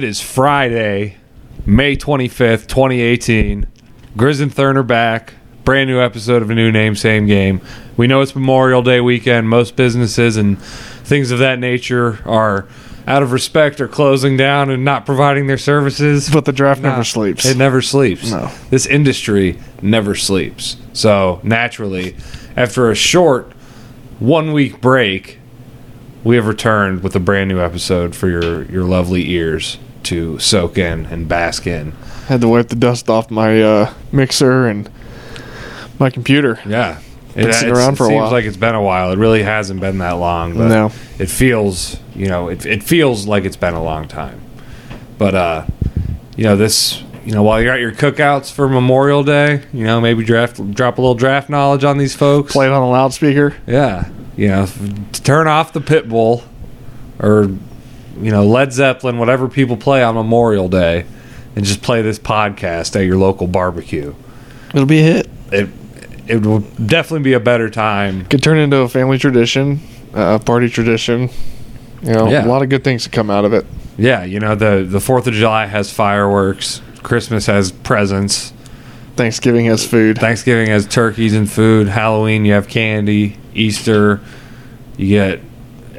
It is Friday, May 25th, 2018. Grizz and Thurn are back. Brand new episode of a new name, same game. We know it's Memorial Day weekend. Most businesses and things of that nature are, out of respect, are closing down and not providing their services. But the draft never sleeps. It never sleeps. No. This industry never sleeps. So naturally, after a short one week break, we have returned with a brand new episode for your, your lovely ears to soak in and bask in. Had to wipe the dust off my uh, mixer and my computer. Yeah. Been it's- around for a it seems while. like it's been a while. It really hasn't been that long, but No. it feels, you know, it, it feels like it's been a long time. But uh, you know, this, you know, while you're at your cookouts for Memorial Day, you know, maybe draft drop a little draft knowledge on these folks. Play it on a loudspeaker. Yeah, you know, turn off the pit bull or you know Led Zeppelin, whatever people play on Memorial Day, and just play this podcast at your local barbecue. It'll be a hit. It it will definitely be a better time. Could turn into a family tradition, uh, party tradition. You know, Yeah. a lot of good things to come out of it. Yeah, you know the the Fourth of July has fireworks, Christmas has presents, Thanksgiving has food. Thanksgiving has turkeys and food, Halloween you have candy, Easter you get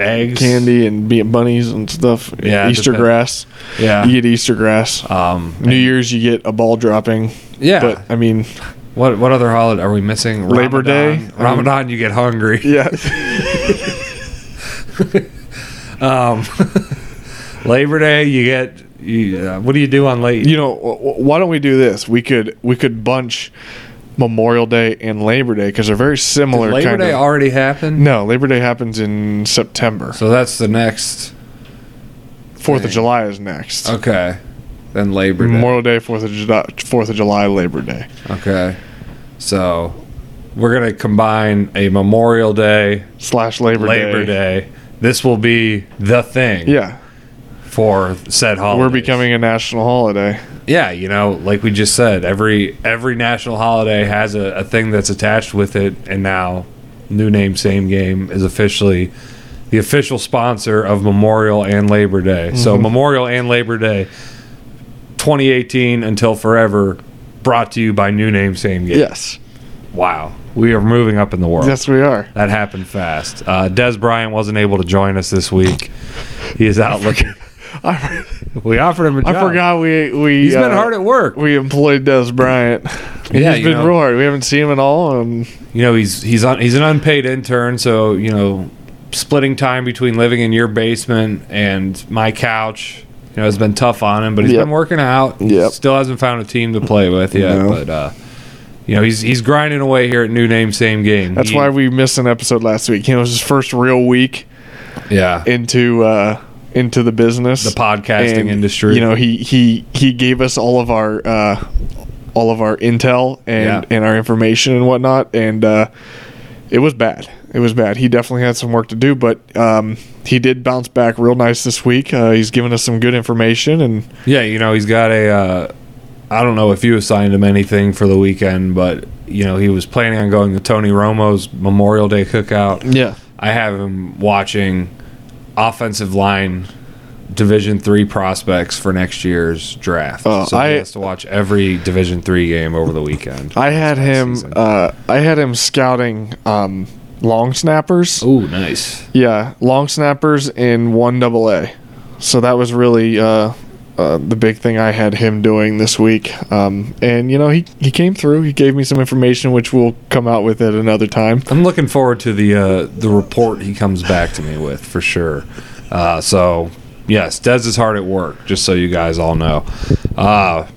eggs, Candy and being bunnies and stuff. Yeah, Easter grass. Yeah, You get Easter grass. um, New Year's, you get a ball dropping. yeah. But, I mean, What what other holiday are we missing? Labor Ramadan. Day? Ramadan, you get hungry. yeah. Um, Labor Day, you get. You, uh, what do you do on late? you know, why don't we do this? We could we could bunch Memorial Day and Labor Day because they're very similar. Labor kind Day already happened, No, Labor Day happens in September. so that's the next. Fourth of July is next. Okay, then Labor Day. Memorial Day, Fourth of July, Fourth of July, Labor Day. Okay, so we're gonna combine a Memorial Day, slash Labor, Labor Day. This will be the thing. Yeah, For said holiday. we're becoming a national holiday. Yeah, you know, like we just said, every every national holiday has a, a thing that's attached with it, and now new name, same game is officially the official sponsor of Memorial and Labor Day. So Mm-hmm. Memorial and Labor Day, 2018 until forever, brought to you by New Name, Same Game. Yes, Wow, we are moving up in the world. yes, we are. That happened fast. Uh, Dez Bryant wasn't able to join us this week. He is out looking. I, We offered him a job. I forgot we we He's been uh, hard at work. We employed Dez Bryant. Yeah, he's been know. real hard. We haven't seen him at all. And you know he's he's on he's an unpaid intern so you know splitting time between living in your basement and my couch you know has been tough on him but he's Yep. been working out Yep. still hasn't found a team to play with yet No. but uh you know he's he's grinding away here at new name same game that's He- why we missed an episode last week. You know, it was his first real week yeah into uh, into the business, the podcasting And, industry You know, he he he gave us all of our uh, all of our intel and Yeah. and our information and whatnot, and uh, it was bad. It was bad. He definitely had some work to do, but um, he did bounce back real nice this week. Uh, he's given us some good information, and yeah you know he's got a uh I don't know if you assigned him anything for the weekend but you know he was planning on going to Tony Romo's Memorial Day cookout yeah, I have him watching offensive line Division three prospects for next year's draft. Oh, so I- he has to watch every Division three game over the weekend. I had him. Uh, I had him scouting um, long snappers. Oh, nice. Yeah, long snappers in one double A. So that was really uh, uh, the big thing I had him doing this week. Um, and you know, he he came through. He gave me some information, which we'll come out with at another time. I'm looking forward to the uh, the report he comes back to me with for sure. Uh, so yes, Dez is hard at work. Just so you guys all know. Uh,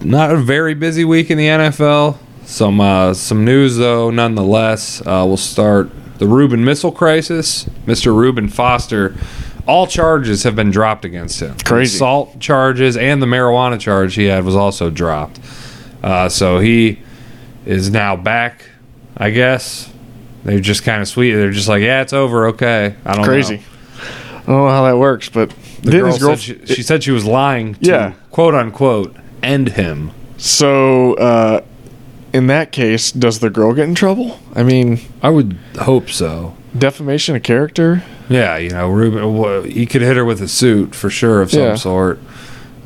not a very busy week in the NFL. Some uh, some news though, nonetheless. Uh, we'll start the Reuben missile crisis. Mr. Reuben Foster. All charges have been dropped against him. Crazy. Assault charges and the marijuana charge he had was also dropped. Uh, so he is now back. I guess they're just kind of sweet. They're just like, yeah, it's over. Okay, I don't know. Crazy. know. I don't know how that works, but The girl girl- said she, she said she was lying to Yeah. quote unquote end him. so uh, in that case, does the girl get in trouble? I mean, I would hope so. defamation of character. Yeah, you know, Reuben, he could hit her with a suit for sure of some Yeah. sort.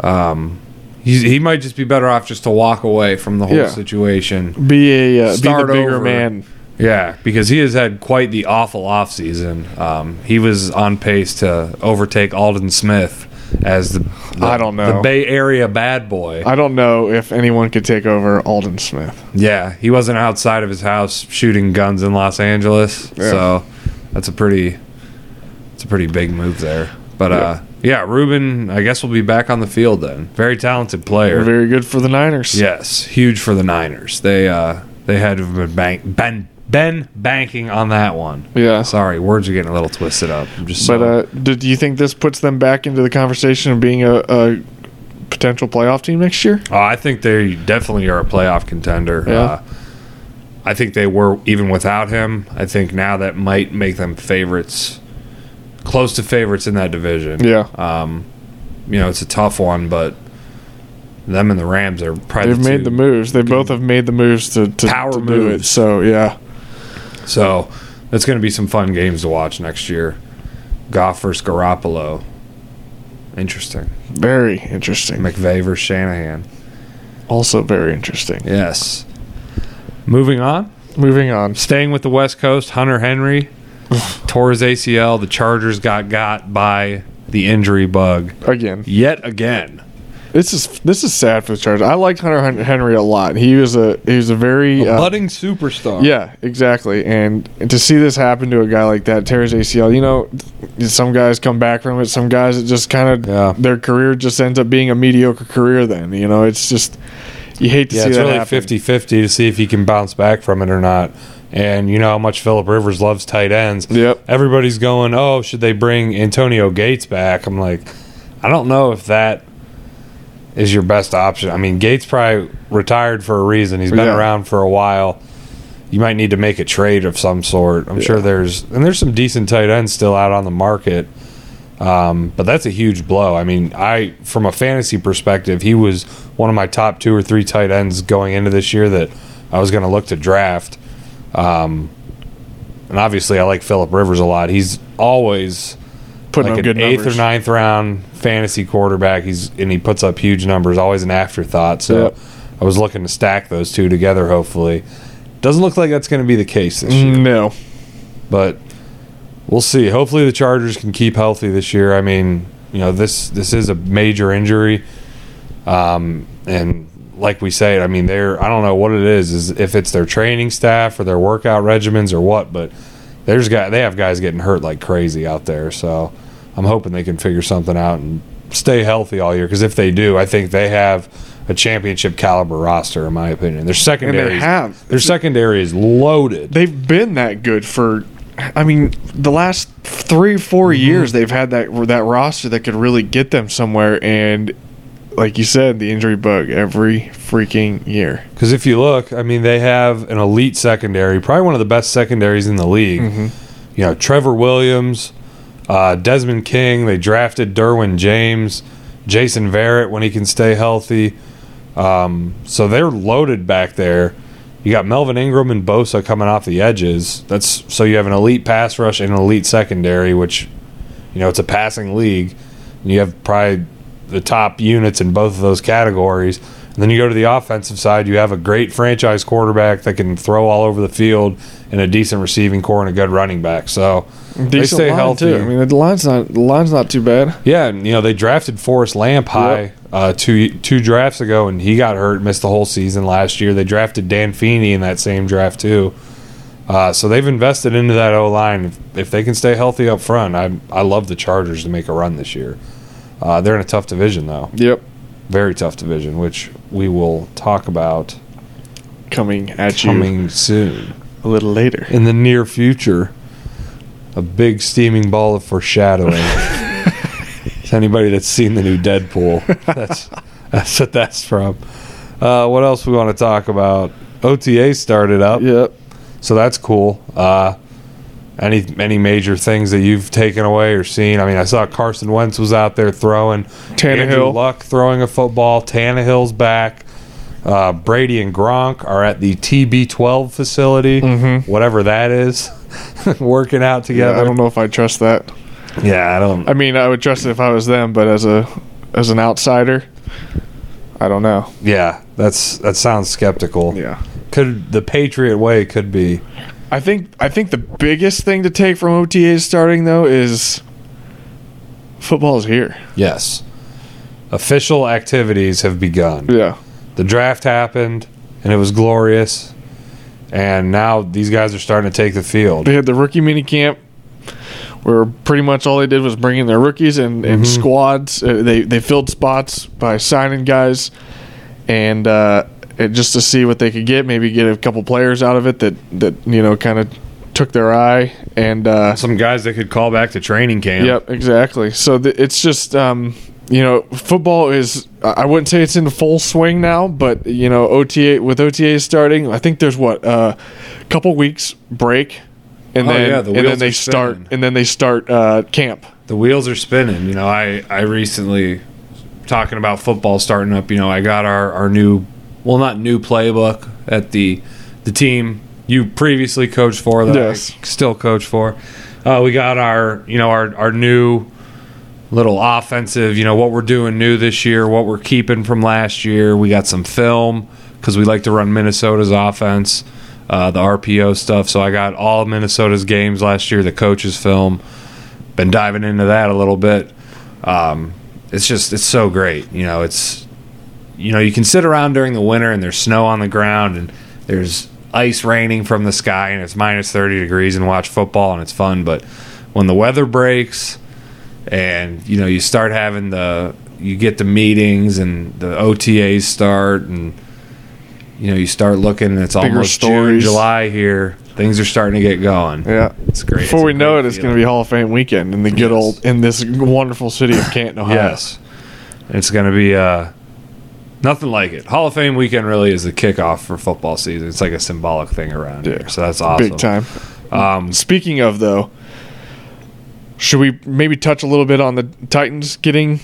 Um, he's, he might just be better off just to walk away from the whole Yeah. situation. Be a uh, be the Start bigger over. man. Yeah, because he has had quite the awful offseason. Um, he was on pace to overtake Aldon Smith as the, the I don't know. the Bay Area bad boy. I don't know if anyone could take over Aldon Smith. yeah, he wasn't outside of his house shooting guns in Los Angeles, Yeah. so that's a pretty it's a pretty big move there. But uh, yeah, Reuben, I guess we'll be back on the field then. Very talented player. Very good for the Niners. Yes, huge for the Niners. They uh, they had been bank, been been banking on that one. Yeah. Sorry, words are getting a little twisted up. I'm just But uh, do, you think this puts them back into the conversation of being a, a potential playoff team next year? Oh, I think they definitely are a playoff contender. Yeah. Uh, I think they were even without him. I think now that might make them favorites, close to favorites in that division. Yeah. Um, you know, it's a tough one, but them and the Rams are probably They've the made the moves. They both have made the moves to, to, Power to do it. moves. So yeah, So that's going to be some fun games to watch next year. Goff versus Garoppolo. Interesting. very interesting. McVay versus Shanahan. Also very interesting. Yes. Moving on. Moving on. Staying with the West Coast, Hunter Henry tore his ACL. The Chargers got got by the injury bug Again, yet again. this is this is sad for the Chargers. I liked Hunter Henry a lot. He was a he was a very uh, budding superstar. Yeah, exactly. And, and to see this happen to a guy like that, tears ACL, you know, some guys come back from it. Some guys, it just kind of, Yeah. their career just ends up being a mediocre career then. You know, it's just, you hate to Yeah, see it's that really happen. 50 50 to see if he can bounce back from it or not. And you know how much Philip Rivers loves tight ends. Yep. Everybody's going, oh, should they bring Antonio Gates back? I'm like, I don't know if that is your best option. I mean, Gates probably retired for a reason. He's been Yeah. around for a while. You might need to make a trade of some sort. I'm sure there's and there's some decent tight ends still out on the market. Um, but that's a huge blow. I mean, I from a fantasy perspective, he was one of my top two or three tight ends going into this year that I was going to look to draft. Um, and obviously, I like Philip Rivers a lot. He's always Putting like up an good eighth numbers. or ninth round fantasy quarterback. He's and he puts up huge numbers. Always an afterthought. So Yep. I was looking to stack those two together. Hopefully, doesn't look like that's going to be the case this year No. but we'll see. Hopefully, the Chargers can keep healthy this year. I mean, you know, this this is a major injury, um, and like we say, I mean, they're I don't know what it is, is if it's their training staff or their workout regimens or what, but there's guy they have guys getting hurt like crazy out there. So I'm hoping they can figure something out and stay healthy all year. Because if they do, I think they have a championship caliber roster, in my opinion. Their secondary, have. their secondary is loaded. They've been that good for, I mean, the last three, four Mm-hmm. years, they've had that, that roster that could really get them somewhere. And like you said, the injury bug every freaking year. Because if you look, I mean, they have an elite secondary, probably one of the best secondaries in the league. You know, Trevor Williams, uh, Desmond King. They drafted Derwin James, Jason Verrett when he can stay healthy. Um, so they're loaded back there. You got Melvin Ingram and Bosa coming off the edges. That's so you have an elite pass rush and an elite secondary, which you know it's a passing league. And you have probably the top units in both of those categories. And then you go to the offensive side, you have a great franchise quarterback that can throw all over the field and a decent receiving core and a good running back. So they stay healthy. Too. I mean, the line's not the line's not too bad. Yeah, and you know they drafted Forrest Lamp high uh, two two drafts ago, and he got hurt, missed the whole season last year. They drafted Dan Feeney in that same draft too. Uh, so they've invested into that O line. If, if they can stay healthy up front, I I love the Chargers to make a run this year. Uh, they're in a tough division though, Yep. very tough division, which we will talk about Coming at you coming soon a little later. in the near future. A big steaming ball of foreshadowing. to anybody that's seen the new Deadpool, that's that's what that's from. Uh, what else we want to talk about? OTA started up, Yep. so that's cool. Uh, any any major things that you've taken away or seen? I mean, I saw Carson Wentz was out there throwing. Tannehill. Andrew Luck throwing a football. Tannehill's back. Uh, Brady and Gronk are at the TB12 facility, Mhm. whatever that is. working out Yeah, together. I don't know if I trust that. Yeah, I don't. I mean, I would trust it if I was them, but as a as an outsider, I don't know. Yeah, that's that sounds skeptical. Yeah. Could the Patriot way could be? I think I think the biggest thing to take from OTAs starting though is football is here. Yes. Official activities have begun. Yeah. The draft happened, and it was glorious. And now these guys are starting to take the field. They had the rookie mini camp where pretty much all they did was bring in their rookies and, and squads. Uh, they they filled spots by signing guys and uh, just to see what they could get, maybe get a couple players out of it that that you know kind of took their eye and uh, Some guys that could call back to training camp. Yep, exactly. So th- it's just um, you know, football is I wouldn't say it's in full swing now, but you know, OTA with OTAs starting, I think there's what a couple weeks break, and Oh, then yeah, the and then they start and then they start uh, camp. the wheels are spinning. You know, I I recently talking about football starting up. You know, I got our our new, well, not new playbook at the the team you previously coached for that Yes. I still coach for. Uh, we got our you know our our new little offensive. You know what we're doing new this year, what we're keeping from last year. We got some film because we like to run Minnesota's offense. Uh, the RPO stuff. So I got all of Minnesota's games last year, the coaches' film been diving into that a little bit. Um, it's just it's so great. You know, it's you know you can sit around during the winter and there's snow on the ground and there's ice raining from the sky and it's minus 30 degrees and watch football and it's fun. But when the weather breaks and you know you start having the you get the meetings and the OTAs start and you know you start looking and it's Bigger almost June. July here. Things are starting to get going. Yeah. It's great. Before It's we know it, it's going to be Hall of Fame weekend in the good Yes. old in this wonderful city of Canton, Ohio. Yes. It's going to be uh, nothing like it. Hall of Fame weekend really is the kickoff for football season. It's like a symbolic thing around Yeah. here. So that's awesome. big time. Um, Speaking of though, should we maybe touch a little bit on the Titans getting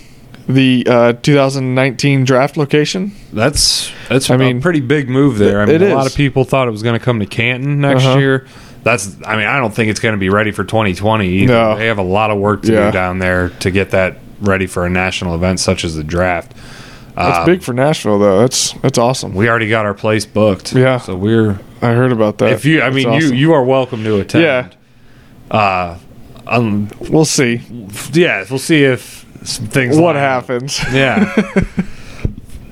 the uh, 2019 draft location? that's that's I mean, pretty big move there. I mean, a lot of people thought it was going to come to Canton next Uh-huh. year. That's I mean, I don't think it's going to be ready for 2020 either. No. They have a lot of work to Yeah. do down there to get that ready for a national event such as the draft. That's Um, big for Nashville, though. That's that's awesome. We already got our place booked. Yeah. So we're I heard about that. if you I That's mean awesome. you you are welcome to attend. Yeah. Uh um, we'll see yeah, we'll see if some things what up. happens. Yeah.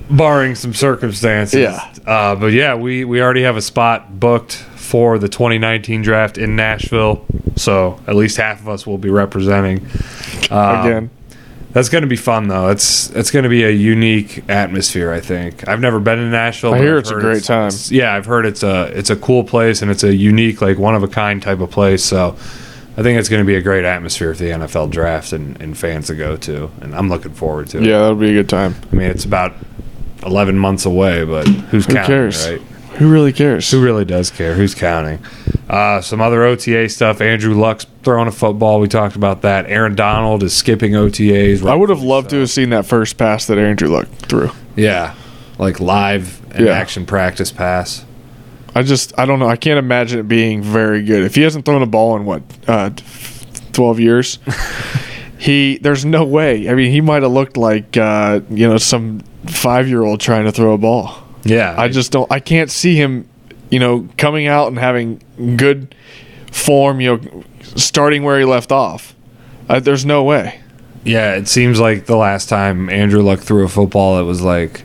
Barring some circumstances. Yeah. Uh, but yeah, we, we already have a spot booked for the 2019 draft in Nashville. So at least half of us will be representing. Um, Again, That's going to be fun, though. It's it's going to be a unique atmosphere. I think I've never been to Nashville. I hear it's a great time. it's- yeah, I've heard it's a it's a cool place and it's a unique, like one of a kind type of place. So I think it's going to be a great atmosphere for the NFL draft and, and fans to go to, and I'm looking forward to it. yeah, that'll be a good time. I mean, it's about 11 months away, but who's Who counting, cares? right? Who really cares? Who really does care? Who's counting? Uh, some other OTA stuff. Andrew Luck's throwing a football. We talked about that. Aaron Donald is skipping OTAs. I would have loved to have seen that first pass that Andrew Luck threw. Yeah, like live and Yeah. action practice pass. I just I don't know. I can't imagine it being very good. If he hasn't thrown a ball in what uh, twelve years, he there's no way. I mean, he might have looked like uh, you know some five year old trying to throw a ball. Yeah, I just don't. I can't see him, you know, coming out and having good form. You know, starting where he left off. Uh, there's no way. yeah. It seems like the last time Andrew Luck threw a football, it was like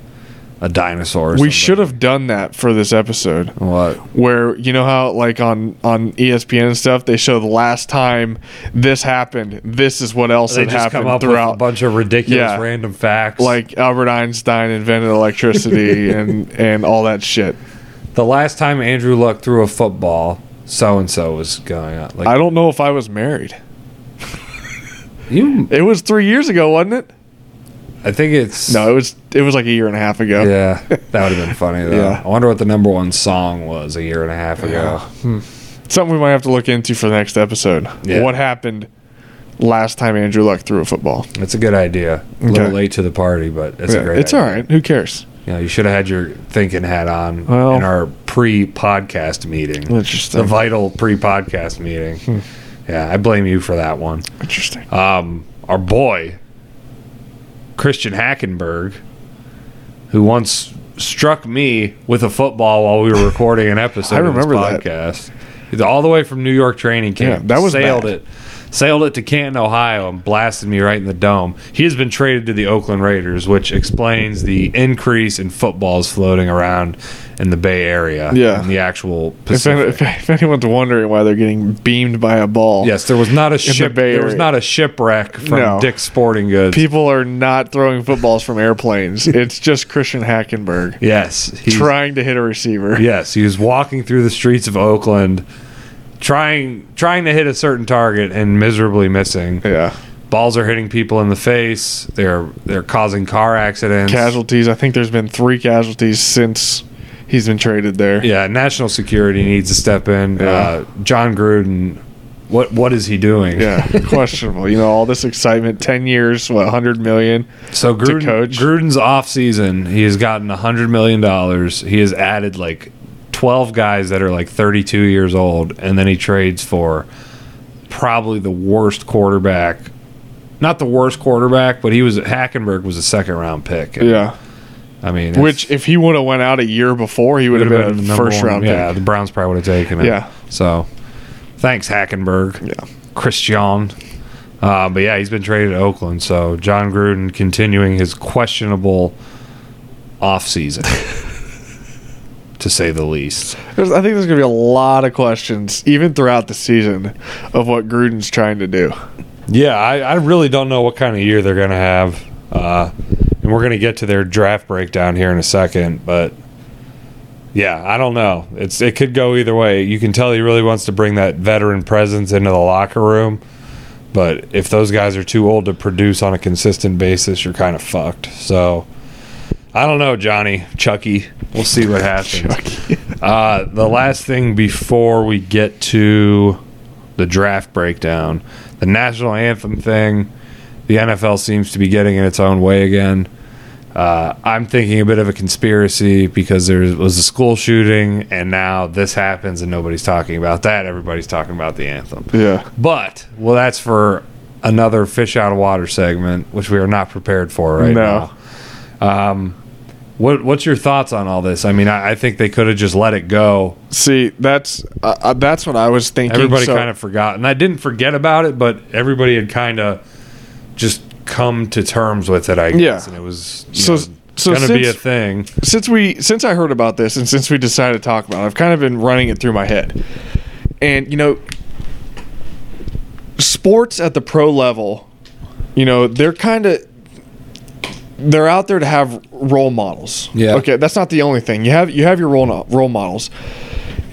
a dinosaur. Or We something. should have done that for this episode. What? where you know how like on on ESPN and stuff they show the last time this happened this is what else They had happened come up with throughout a bunch of ridiculous Yeah. random facts. like Albert Einstein invented electricity and and all that shit the last time Andrew Luck threw a football, so and so was going on. Like I don't know if I was married you, it was 3 years ago wasn't it I think it's no it was it was like a year and a half ago Yeah, that would have been funny though. Yeah. I wonder what the number one song was a year and a half ago. something we might have to look into for the next episode Yeah. what happened last time Andrew Luck threw a football It's a good idea. A little Okay. late to the party, but it's a great. it's all idea. right who cares You know, you should have had your thinking hat on Well- in our pre-podcast meeting. Interesting. The vital pre-podcast meeting. Yeah, I blame you for that one. Interesting. Um, our boy Christian Hackenberg, who once struck me with a football while we were recording an episode I of this remember that. podcast. All the way from New York training camp. Yeah, that was sailed bad. it. Sailed it to Canton, Ohio, and blasted me right in the dome. He has been traded to the Oakland Raiders, which explains the increase in footballs floating around in the Bay Area. Yeah. in the actual if, Pacific. if, if anyone's wondering why they're getting beamed by a ball, yes, there was not a ship. Bay There was not a shipwreck from No. Dick's Sporting Goods. people are not throwing footballs from airplanes. it's just Christian Hackenberg yes, he's- trying to hit a receiver. Yes, he was walking through the streets of Oakland, trying trying to hit a certain target and miserably missing. Yeah. Balls are hitting people in the face. They're they're causing car accidents. Casualties. I think there's been three casualties since he's been traded there. Yeah, national security needs to step in. Yeah. Uh, Jon Gruden, what what is he doing? Yeah, questionable. You know, all this excitement, 10 years, what, 100 million? So Gruden, coach. Gruden's off season, he has gotten hundred million dollars. He has added like twelve guys that are like thirty two years old, and then he trades for probably the worst quarterback. Not the worst quarterback, but he was Hackenberg was a second round pick. Yeah. I mean, Which, if he would have went out a year before, he would have been, the a first one- round Yeah, pick. the Browns probably would have taken it. Yeah. So, thanks Hackenberg. Yeah. Christian. Uh, but yeah, he's been traded to Oakland. So Jon Gruden continuing his questionable off season, to say the least. There's, I think there's going to be a lot of questions, even throughout the season, of what Gruden's trying to do. Yeah, I, I really don't know what kind of year they're going to have. Uh, and we're going to get to their draft breakdown here in a second. But yeah, I don't know. It's It could go either way. You can tell he really wants to bring that veteran presence into the locker room. But if those guys are too old to produce on a consistent basis, you're kind of fucked. So I don't know, Johnny, Chucky. We'll see what happens. Uh, the last thing before we get to the draft breakdown, the national anthem thing, the NFL seems to be getting in its own way again. Uh, I'm thinking a bit of a conspiracy because there was a school shooting, and now this happens, and nobody's talking about that. Everybody's talking about the anthem. Yeah. But well, that's for another fish out of water segment, which we are not prepared for right No. now. Um, what what's your thoughts on all this? I mean, I, I think they could have just let it go. See, that's uh, uh, that's what I was thinking. Everybody So- kind of forgot, and I didn't forget about it, but everybody had kind of just come to terms with it. I guess, Yeah. and it was you So- know, so going to be a thing. since we since I heard about this and since we decided to talk about it, I've kind of been running it through my head. And you know, sports at the pro level, you know, they're kind of they're out there to have role models. Yeah. Okay, that's not the only thing. You have you have your role role models.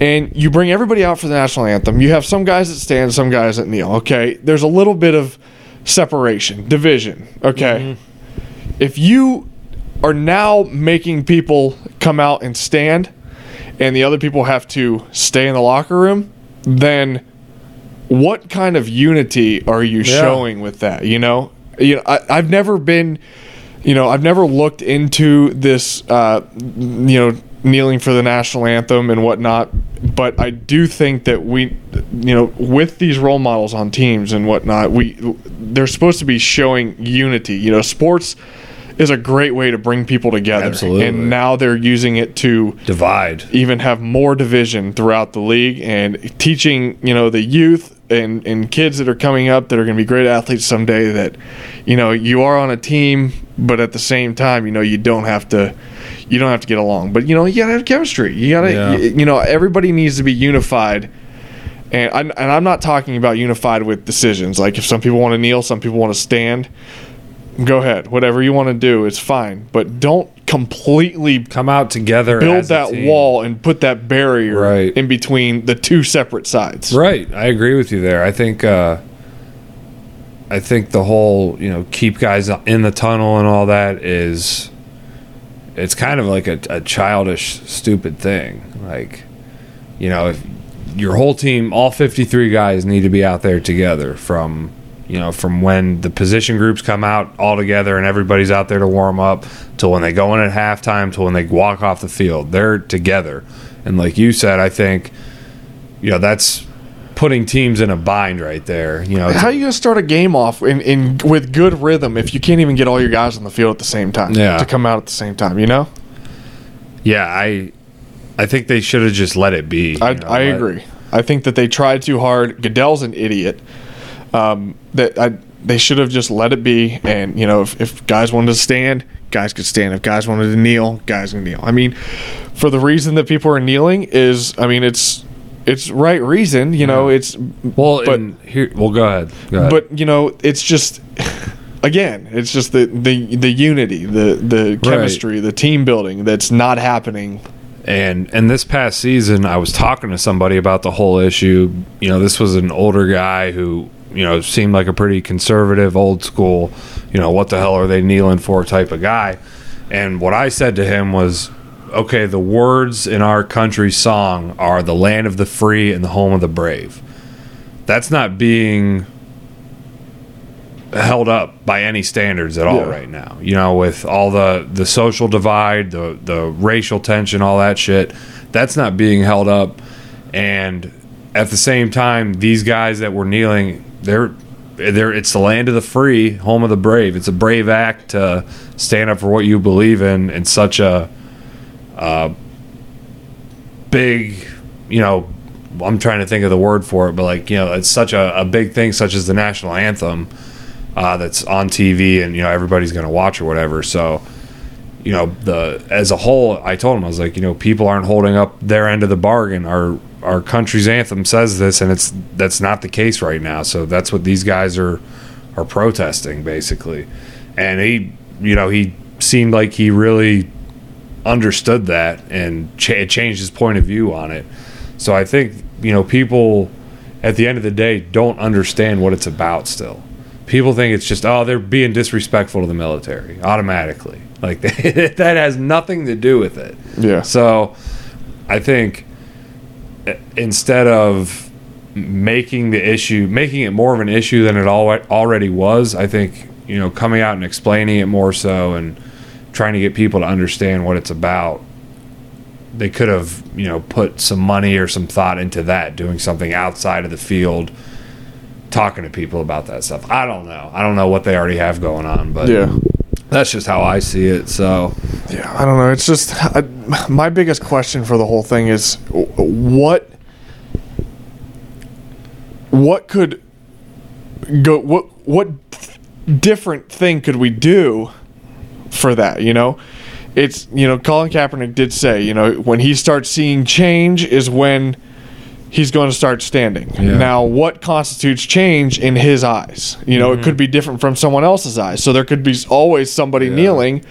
And you bring everybody out for the national anthem. You have some guys that stand, some guys that kneel. Okay, there's a little bit of separation, division. Okay, if you are now making people come out and stand, and the other people have to stay in the locker room, then what kind of unity are you Yeah. showing with that? You know, you know, I, I've never been, you know, I've never looked into this, uh, you know, kneeling for the national anthem and whatnot. But I do think that we, you know, with these role models on teams and whatnot, we they're supposed to be showing unity. You know, sports is a great way to bring people together. Absolutely. And now they're using it to Divide. even have more division throughout the league and teaching you know the youth and and kids that are coming up that are going to be great athletes someday that you know you are on a team but at the same time you know you don't have to you don't have to get along but you know you got to have chemistry you got to Yeah. you, you know everybody needs to be unified and I, and I'm not talking about unified with decisions like if some people want to kneel some people want to stand go ahead whatever you want to do it's fine but don't completely Come out together. build that wall and put that barrier Right. in between the two separate sides. Right, I agree with you there. I think uh, I think the whole you know keep guys in the tunnel and all that is it's kind of like a, a childish, stupid thing. Like you know, if your whole team, all fifty three guys need to be out there together from You know, from when the position groups come out all together and everybody's out there to warm up, to when they go in at halftime, to when they walk off the field, they're together. And like you said, I think, you know, that's putting teams in a bind right there. You know, How are you going to start a game off in, in with good rhythm if you can't even get all your guys on the field at the same time? Yeah. To come out at the same time, you know? yeah, I, I think they should have just let it be. I, you know, I let- agree. I think that they tried too hard. Goodell's an idiot. Um, that I, they should have just let it be. And you know, if, if guys wanted to stand, guys could stand. If guys wanted to kneel, guys can kneel. I mean, for the reason that people are kneeling is, I mean, it's it's right reason. You know, Yeah. it's Well, but here, well, go ahead. Go ahead. but you know, it's just. Again, it's just the, the the unity, the the chemistry, the team building that's not happening And and this past season, I was talking to somebody about the whole issue. You know, this was an older guy who you know seemed like a pretty conservative, old school. You know, what the hell are they kneeling for? Type of guy. And what I said to him was, okay, the words in our country's song are "the land of the free and the home of the brave." That's not being held up by any standards at all Yeah. right now. You know, with all the the social divide, the the racial tension, all that shit, that's not being held up. And at the same time, these guys that were kneeling, they're they're it's the land of the free, home of the brave. It's a brave act to stand up for what you believe in in such a uh, big, you know, I'm trying to think of the word for it, but like, you know, it's such a, a big thing, such as the national anthem uh, that's on TV and, you know, everybody's going to watch or whatever. So, you know, the as a whole, I told him, I was like, you know, people aren't holding up their end of the bargain. Our, our country's anthem says this, and it's that's not the case right now. So that's what these guys are are protesting basically. And he, you know, he seemed like he really understood that and cha- it changed his point of view on it. So I think you know people at the end of the day don't understand what it's about. Still, people think it's just oh they're being disrespectful to the military automatically. Like that has nothing to do with it. Yeah. So I think instead of making the issue, making it more of an issue than it already was, I think, you know, coming out and explaining it more so and trying to get people to understand what it's about, they could have, you know, put some money or some thought into that, doing something outside of the field, talking to people about that stuff. I don't know. I don't know what they already have going on, but Yeah. that's just how I see it. So, Yeah, I don't know. It's just I, my biggest question for the whole thing is what what could go what what different thing could we do for that, you know? It's you know, Colin Kaepernick did say, you know, when he starts seeing change is when he's going to start standing. Yeah. Now, what constitutes change in his eyes? You know, it mm-hmm. could be different from someone else's eyes. So there could be always somebody kneeling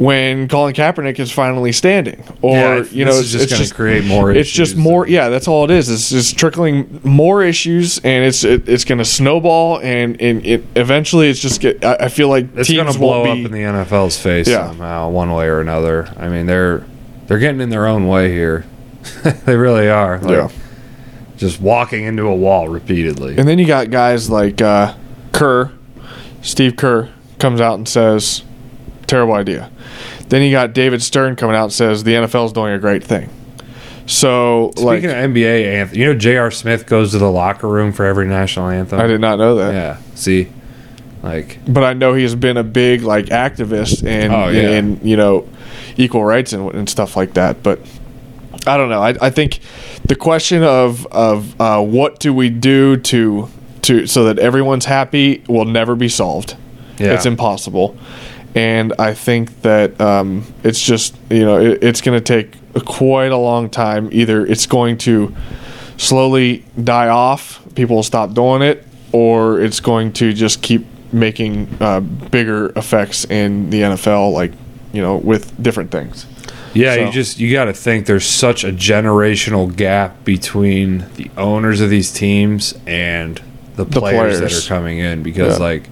when Colin Kaepernick is finally standing, or Yeah, you know, is just it's gonna create more It's just more. Yeah, that's all it is. It's just trickling more issues, and it's it, it's going to snowball, and and it eventually it's just get. I, I feel like it's going to blow won't up in the NFL's face Yeah. somehow, one way or another. I mean, they're they're getting in their own way here. they really are. Like, Yeah. just walking into a wall repeatedly. And then you got guys like uh, Kerr, Steve Kerr comes out and says, "Terrible idea." Then you got David Stern coming out and says the NFL is doing a great thing. So, like, Speaking of NBA anthem, you know J.R. Smith goes to the locker room for every national anthem. I did not know that. Yeah. See, like but I know he has been a big like activist and Oh, yeah. and you know equal rights and, and stuff like that. But I don't know. I, I think the question of of uh, what do we do to to so that everyone's happy will never be solved. Yeah. It's impossible. And I think that um, it's just you know it, it's going to take quite a long time. Either it's going to slowly die off, people will stop doing it, or it's going to just keep making uh, bigger effects in the NFL, like you know, with different things. Yeah, So- you just you got to think there's such a generational gap between the owners of these teams and the players, players. that are coming in because Yeah. like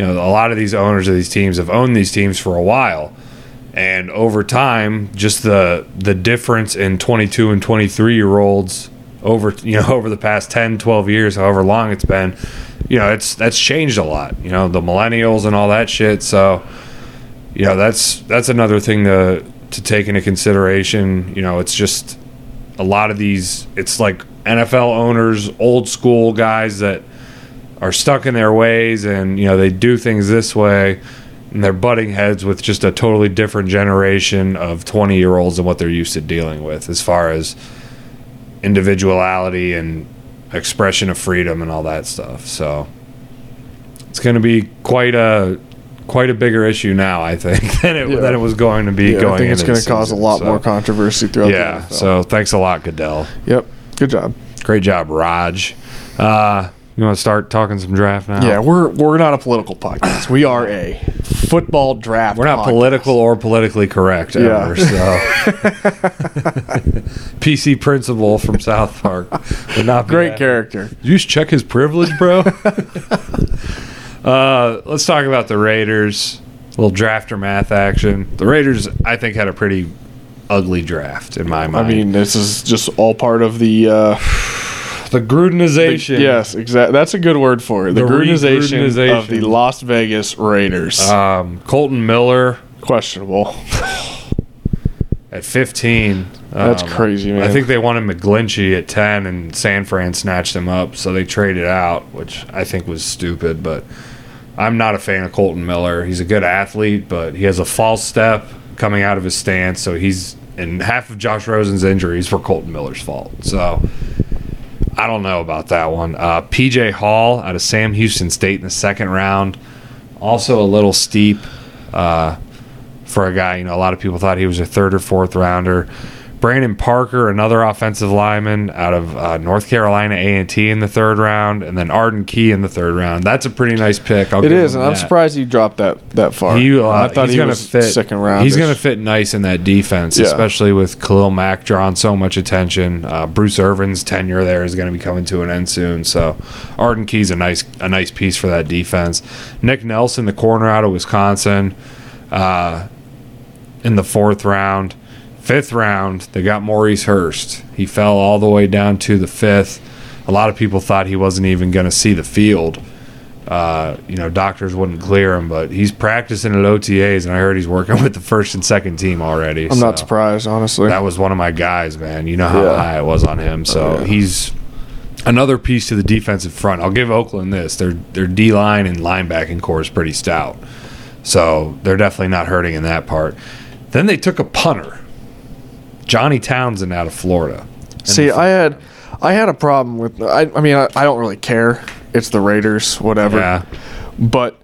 you know a lot of these owners of these teams have owned these teams for a while and over time just the the difference in 22 and 23 year olds over you know over the past 10 12 years however long it's been you know, it's that's changed a lot. You know, the millennials and all that shit. So, you know, that's that's another thing to to take into consideration. You know, it's just a lot of these. It's like NFL owners, old school guys that are stuck in their ways, and you know they do things this way, and they're butting heads with just a totally different generation of twenty year olds and what they're used to dealing with, as far as individuality and expression of freedom and all that stuff. So it's going to be quite a quite a bigger issue now, I think, than it Yeah. than it was going to be Yeah, going. I think it's going to cause a lot So, more controversy throughout Yeah. So thanks a lot, Goodell. yep. Good job. Great job, Raj. Uh, you want to start talking some draft now? Yeah, we're we're not a political podcast. We are a football draft. We're not podcast. political or politically correct Yeah. So, PC principal from South Park would not be Great that. character. Did you just check his privilege, bro? uh, let's talk about the Raiders. A little drafter math action. The Raiders, I think, had a pretty ugly draft in my mind. I mean, this is just all part of the. Uh, the Grudenization. yes, exactly. That's a good word for it. The, The Grudenization, re-Grudenization. of the Las Vegas Raiders. Um, Kolton Miller Questionable. at 15. That's Um, crazy, man. I think they wanted McGlinchey at 10, and San Fran snatched him up, so they traded out, which I think was stupid. But I'm not a fan of Kolton Miller. He's a good athlete, but he has a false step coming out of his stance, so he's and half of Josh Rosen's injuries were Kolton Miller's fault. So I don't know about that one. Uh, PJ Hall out of Sam Houston State in the second round, also a little steep uh, for a guy. You know, a lot of people thought he was a third or fourth rounder. Brandon Parker, another offensive lineman out of uh, North Carolina A and T in the third round, and then Arden Key in the third round. That's a pretty nice pick. I'll It is, and I'm surprised he dropped that that far. He, uh, I thought he's he gonna was fit second round. He's going to fit nice in that defense, Yeah. especially with Khalil Mack drawing so much attention. Uh, Bruce Irvin's tenure there is going to be coming to an end soon, so Arden Key's a nice a nice piece for that defense. Nick Nelson, the corner out of Wisconsin, uh, in the fourth round. Fifth round, they got Maurice Hurst. He fell all the way down to the fifth. A lot of people thought he wasn't even going to see the field uh, you know, doctors wouldn't clear him, but he's practicing at OTAs, and I heard he's working with the first and second team already. I'm not surprised, honestly. That was one of my guys, man. You know how Yeah. high it was on him. So Oh, yeah. he's another piece to the defensive front. I'll give Oakland this: their their D line and linebacking core is pretty stout, so they're definitely not hurting in that part. Then they took a punter, Johnny Townsend out of Florida. See, I had I had a problem with. I, I mean, I, I don't really care. It's the Raiders, whatever. Yeah, But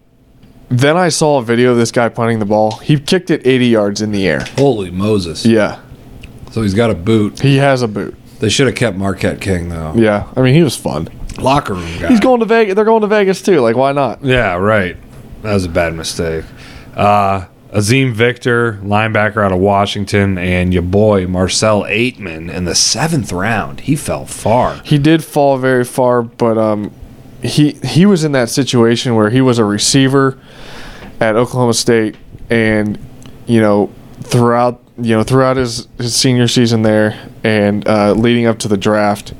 then I saw a video of this guy punting the ball. He kicked it 80 yards in the air. holy Moses! Yeah, So he's got a boot. he has a boot. They should have kept Marquette King though. Yeah, I mean, he was fun. Locker room guy. He's going to Vegas. They're going to Vegas too. Like, why not? Yeah, right. That was a bad mistake. Uh, Azeem Victor, linebacker out of Washington, and your boy Marcell Ateman in the seventh round. He fell far. He did fall very far, but um, he he was in that situation where he was a receiver at Oklahoma State, and you know throughout you know throughout his, his senior season there and uh, leading up to the draft,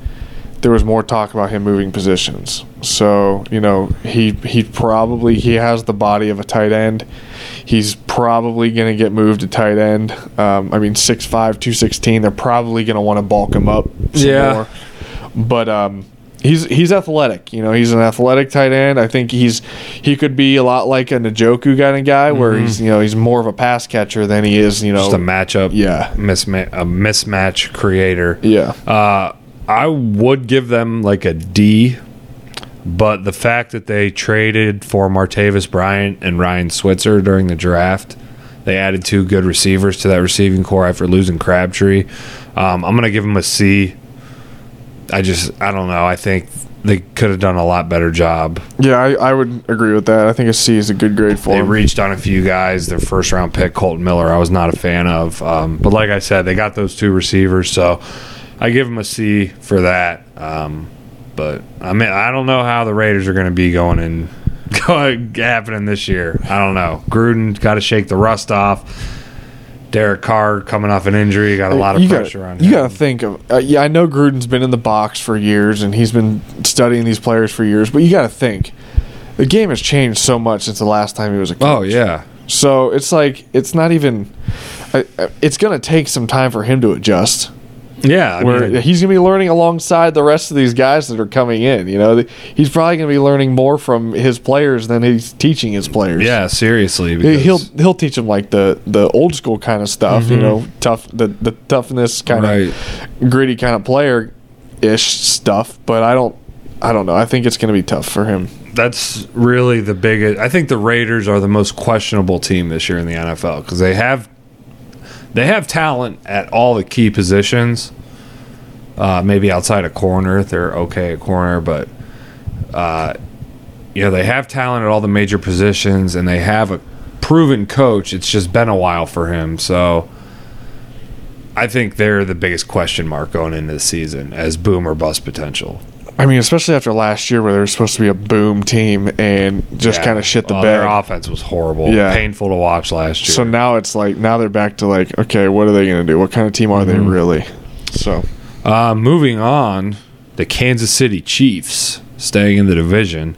there was more talk about him moving positions. So you know he he probably he has the body of a tight end. He's probably going to get moved to tight end. Um, I mean, 6'5", 216. They're probably going to want to bulk him up some Yeah. more. But um, he's he's athletic. You know, he's an athletic tight end. I think he's he could be a lot like a Njoku kind of guy, where he's you know he's more of a pass catcher than he is you know Just a matchup, yeah misma- a mismatch creator. yeah Uh, I would give them like a D, but the fact that they traded for Martavis Bryant and Ryan Switzer during the draft, they added two good receivers to that receiving core after losing Crabtree. Um, I'm gonna give them a C. I just I don't know. I think they could have done a lot better job. yeah I, I would agree with that. I think a C is a good grade for them. They him. reached on a few guys. Their first round pick, Kolton Miller, I was not a fan of. Um, but like I said, they got those two receivers, so I give them a C for that. Um, but I mean, I don't know how the Raiders are going to be going in going happening this year. I don't know. Gruden got to shake the rust off. Derek Carr coming off an injury, got a lot of you pressure gotta, on You him. got to think of uh, yeah. I know Gruden's been in the box for years and he's been studying these players for years, but you got to think the game has changed so much since the last time he was a coach. Oh yeah, So it's like it's not even. I- it's going to take some time for him to adjust. Yeah. I where mean, he's going to be learning alongside the rest of these guys that are coming in. You know, he's probably going to be learning more from his players than he's teaching his players. yeah, seriously. He'll he'll teach them like the the old school kind of stuff. You mm-hmm. know, tough the the toughness kind Right. of gritty kind of player ish stuff. But I don't I don't know. I think it's going to be tough for him. that's really the biggest. I think the Raiders are the most questionable team this year in the NFL because they have they have talent at all the key positions. Uh, maybe outside of corner, they're okay at corner, but uh, you know they have talent at all the major positions, and they have a proven coach. It's just been a while for him, so. I think they're the biggest question mark going into the season as boom or bust potential. I mean, especially after last year where they were supposed to be a boom team and just Yeah. kind of shit the Well, bed. Their offense was horrible. Yeah. Painful to watch last year. So now it's like now they're back to like okay, what are they going to do? What kind of team are Mm-hmm. they really? So uh, moving on, the Kansas City Chiefs staying in the division.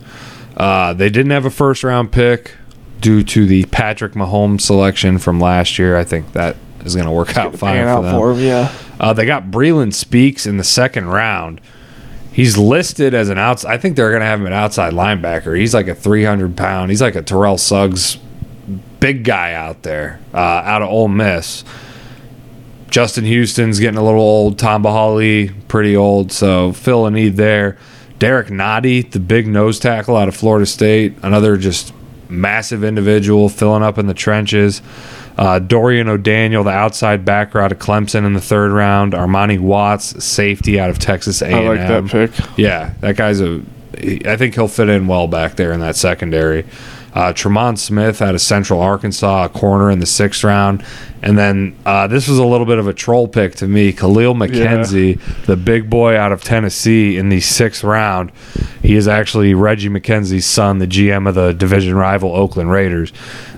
Uh, they didn't have a first round pick due to the Patrick Mahomes selection from last year. I think that is going to work out fine for them. for him, yeah. Uh, they got Breeland Speaks in the second round. He's listed as an outs. I think they're going to have him an outside linebacker. He's like a 300 pound. He's like a Terrell Suggs, big guy out there, uh, out of Ole Miss. Justin Houston's getting a little old. Tamba Hali, pretty old. So fill a need there. Derrick Nnadi, the big nose tackle out of Florida State, another just massive individual filling up in the trenches. Uh, Dorian O'Daniel, the outside backer out of Clemson in the third round. Armani Watts, safety out of Texas A&M. I like that pick. Yeah, that guy's a. I think he'll fit in well back there in that secondary. Uh, Tremon Smith out of Central Arkansas, a corner in the sixth round, and then uh, this was a little bit of a troll pick to me. Kahlil McKenzie, the big boy out of Tennessee, in the sixth round. He is actually Reggie McKenzie's son, the GM of the division rival Oakland Raiders.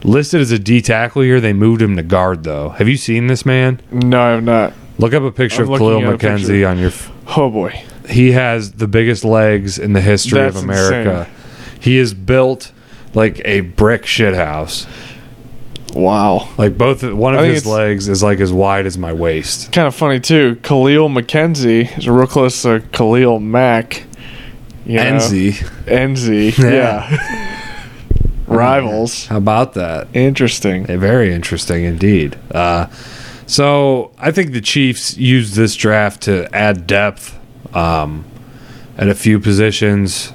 Listed as a D tackle here, they moved him to guard though. Have you seen this man? No, I have not. Look up a picture I'm of Kahlil McKenzie on your. f- Oh boy, he has the biggest legs in the history That's of America. He is built like a brick shithouse. wow. Like both one I of think his it's- legs is like as wide as my waist. Kind of funny too. Kahlil McKenzie is real close to Khalil Mack. You know? Enzy. Enzy, Yeah. yeah. Rivals. How about that? Interesting. Eh, Very interesting indeed. Uh, so I think the Chiefs used this draft to add depth um, at a few positions.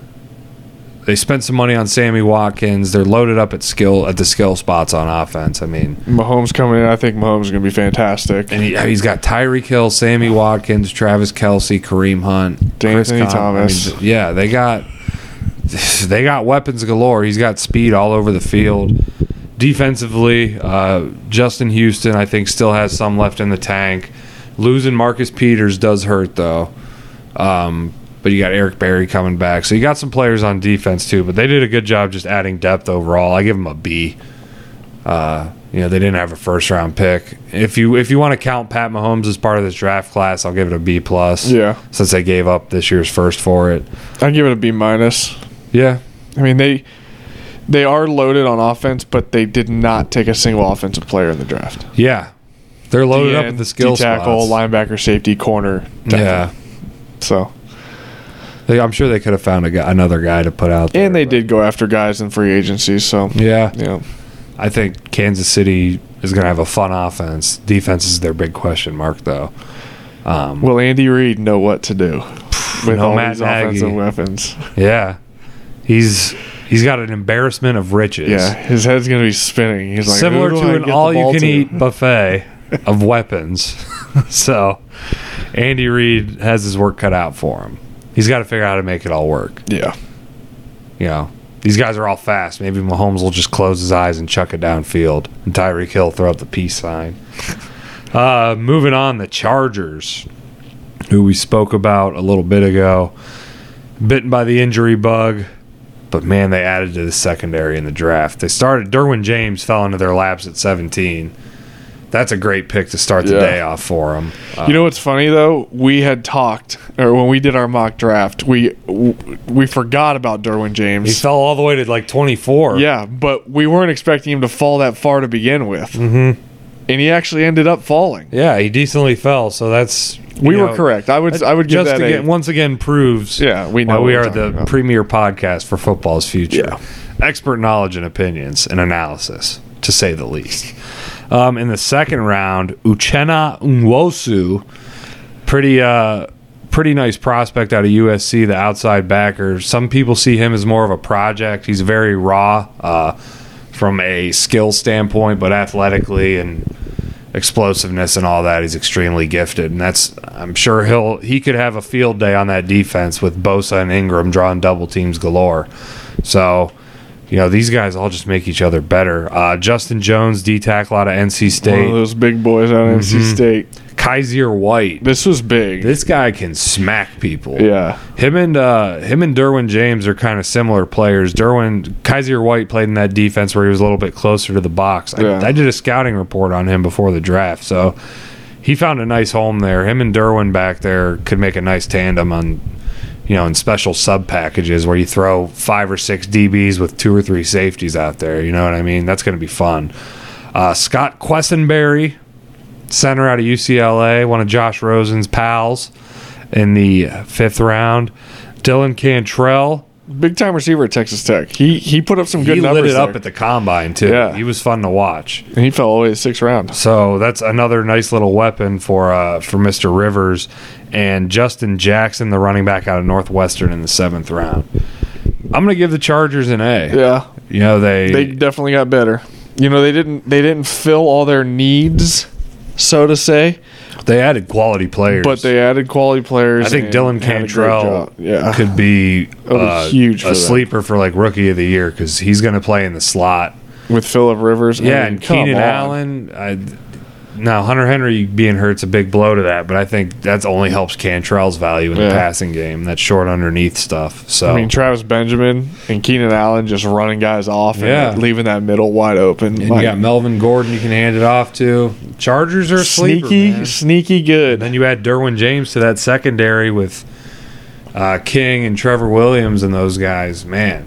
They spent some money on Sammy Watkins. They're loaded up at skill at the skill spots on offense. I mean, Mahomes coming in. I think Mahomes is going to be fantastic. And he, he's got Tyreek Hill, Sammy Watkins, Travis Kelce, Kareem Hunt, Chris De'Anthony Thomas. I mean, yeah, they got they got weapons galore. He's got speed all over the field. Defensively, uh, Justin Houston, I think, still has some left in the tank. Losing Marcus Peters does hurt though. Um, but you got Eric Berry coming back, so you got some players on defense too. But they did a good job just adding depth overall. I give them a B. Uh, you know, they didn't have a first round pick. If you if you want to count Pat Mahomes as part of this draft class, I'll give it a B plus. Yeah. Since they gave up this year's first for it. I give it a B minus. Yeah. I mean they they are loaded on offense, but they did not take a single offensive player in the draft. Yeah. They're loaded up DN, at the skill D-tackle, spots. linebacker, safety, corner. depth. yeah. So They, I'm sure they could have found a guy, another guy to put out there. and they but- did go after guys in free agency. So Yeah. yeah, I think Kansas City is going to have a fun offense. Defense is their big question mark, though. Um, will Andy Reid know what to do with No all Matt these offensive weapons? yeah, he's he's got an embarrassment of riches. Yeah, his head's gonna be spinning. He's like similar to I an get the ball all-you-can-eat buffet of weapons. so, Andy Reid has his work cut out for him. He's got to figure out how to make it all work. Yeah, You know, these guys are all fast. Maybe Mahomes will just close his eyes and chuck it downfield, and Tyreek Hill throw up the peace sign. Uh, moving on, the Chargers, who we spoke about a little bit ago, bitten by the injury bug, but man, they added to the secondary in the draft. They started Derwin James fell into their laps at 17. That's a great pick to start the Yeah. day off for him. Uh, You know what's funny though? We had talked, or when we did our mock draft, we we forgot about Derwin James. he fell all the way to like 24. Yeah, but we weren't expecting him to fall that far to begin with, mm-hmm. and he actually ended up falling. Yeah, he decently fell. So that's We you were correct. I would I would give just that again, a, once again proves Yeah, we know what we we're the about. premier podcast for football's future. Yeah. Expert knowledge and opinions and analysis, to say the least. Um, in the second round, Uchenna Nwosu, pretty uh, pretty nice prospect out of USC, the outside backer. Some people see him as more of a project. He's very raw uh, from a skill standpoint, but athletically and explosiveness and all that, he's extremely gifted. And that's I'm sure he'll he could have a field day on that defense with Bosa and Ingram drawing double teams galore. So you know, these guys all just make each other better. Uh, Justin Jones, D tackle out of NC one of State. those big boys out of Mm-hmm. NC State. Kyzir White. This was big. This guy can smack people. yeah, Him and uh, him and Derwin James are kind of similar players. Derwin Kyzir White played in that defense where he was a little bit closer to the box. I, Yeah. I did a scouting report on him before the draft, so he found a nice home there. Him and Derwin back there could make a nice tandem on, you know, in special sub packages where you throw five or six DBs with two or three safeties out there. You know what I mean? That's going to be fun. Uh, Scott Quessenberry, center out of UCLA, one of Josh Rosen's pals in the fifth round. Dylan Cantrell, big time receiver at Texas Tech. He he put up some good he numbers. lit it up at the combine too. Yeah. He was fun to watch. and he fell all the way to sixth round. So that's another nice little weapon for uh, for Mr. Rivers and Justin Jackson, the running back out of Northwestern in the seventh round. I'm going to give the Chargers an A. Yeah, You know they, they definitely got better. You know, they didn't they didn't fill all their needs, so to say, they added quality players, but they added quality players. I think Dylan had a great Cantrell yeah, could be uh, huge a sleeper for like rookie of the year because he's going to play in the slot. with Philip Rivers. I Yeah, mean, and Keenan. Allen. I, now Hunter Henry being hurt's a big blow to that, but I think that only helps Cantrell's value in Yeah. the passing game. That short underneath stuff. So I mean, Travis Benjamin and Keenan Allen just running guys off and Yeah. leaving that middle wide open. and My- you got Melvin Gordon you can hand it off to. Chargers are a sleeper, sneaky, sneaky good. Then you add Derwin James to that secondary with uh, King and Trevor Williams and those guys. Man,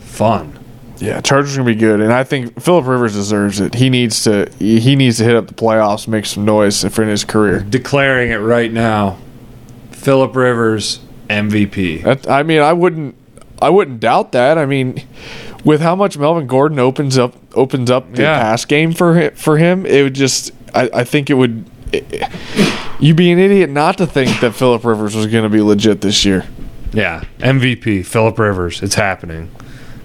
fun. Yeah, Chargers gonna be good, and I think Philip Rivers deserves it. He needs to. He needs to hit up the playoffs, make some noise for in his career. Declaring it right now. Philip Rivers MVP. That, I mean, I wouldn't. I wouldn't doubt that. I mean, with how much Melvin Gordon opens up opens up the Yeah. pass game for him, for him, it would just. I, I think it would. you'd be an idiot not to think that Philip Rivers was going to be legit this year. Yeah, MVP Philip Rivers. It's happening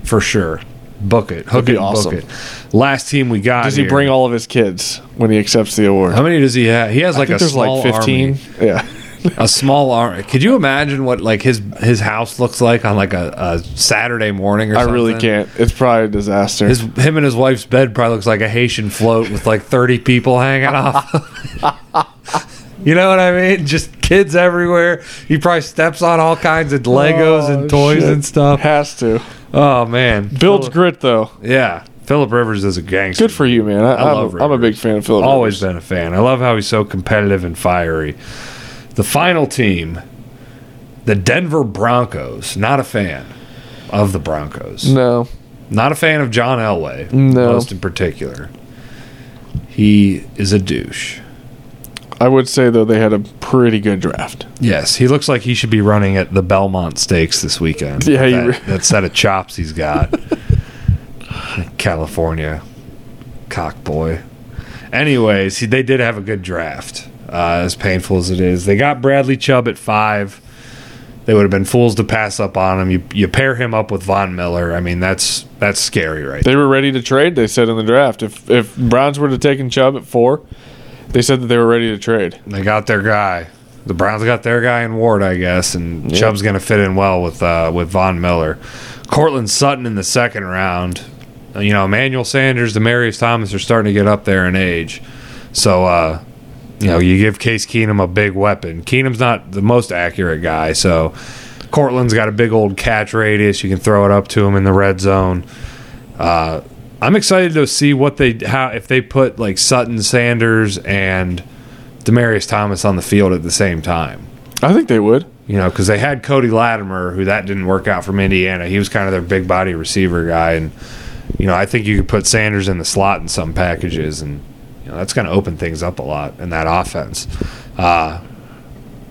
for sure. Book it, hook it, awesome. book it. Last team we got. Does he here. bring all of his kids when he accepts the award? How many does he have? He has like a there's small like 15. army. Yeah. A small army. Could you imagine what like his his house looks like on like a, a Saturday morning or I something? really can't. It's probably a disaster. His him and his wife's bed probably looks like a Haitian float with like thirty people hanging off. you know what I mean? Just kids everywhere. He probably steps on all kinds of Legos Oh, and toys shit. and stuff. Has to. Oh man, Builds Phillip- grit though. Yeah, Philip Rivers is a gangster. Good for you, man. I, I I'm, love I'm a big fan of Philip. Rivers. Always Rivers. been a fan. I love how he's so competitive and fiery. The final team, the Denver Broncos. Not a fan of the Broncos. No. Not a fan of John Elway. No. Most in particular. He is a douche. I would say though they had a pretty good draft. Yes, he looks like he should be running at the Belmont Stakes this weekend. Yeah, that, re- that set of chops he's got. California, cock boy. Anyways, he, they did have a good draft. Uh, as painful as it is, they got Bradley Chubb at five. They would have been fools to pass up on him. You you pair him up with Von Miller. I mean, that's that's scary, right? They were ready to trade. They said in the draft if if Browns would have taken Chubb at four, they said that they were ready to trade. They got their guy. The Browns got their guy in Ward, I guess, and Chubb's going to fit in well with uh, with Von Miller. Courtland Sutton in the second round. You know, Emmanuel Sanders, Demaryius Thomas are starting to get up there in age. So, uh, you know, you give Case Keenum a big weapon. Keenum's not the most accurate guy, so Courtland's got a big old catch radius. You can throw it up to him in the red zone. Uh, I'm excited to see what they how if they put like Sutton Sanders and Demaryius Thomas on the field at the same time. I think they would. You know, because they had Cody Latimer, who that didn't work out from Indiana. He was kind of their big body receiver guy, and you know, I think you could put Sanders in the slot in some packages, and you know, that's going to open things up a lot in that offense. Uh,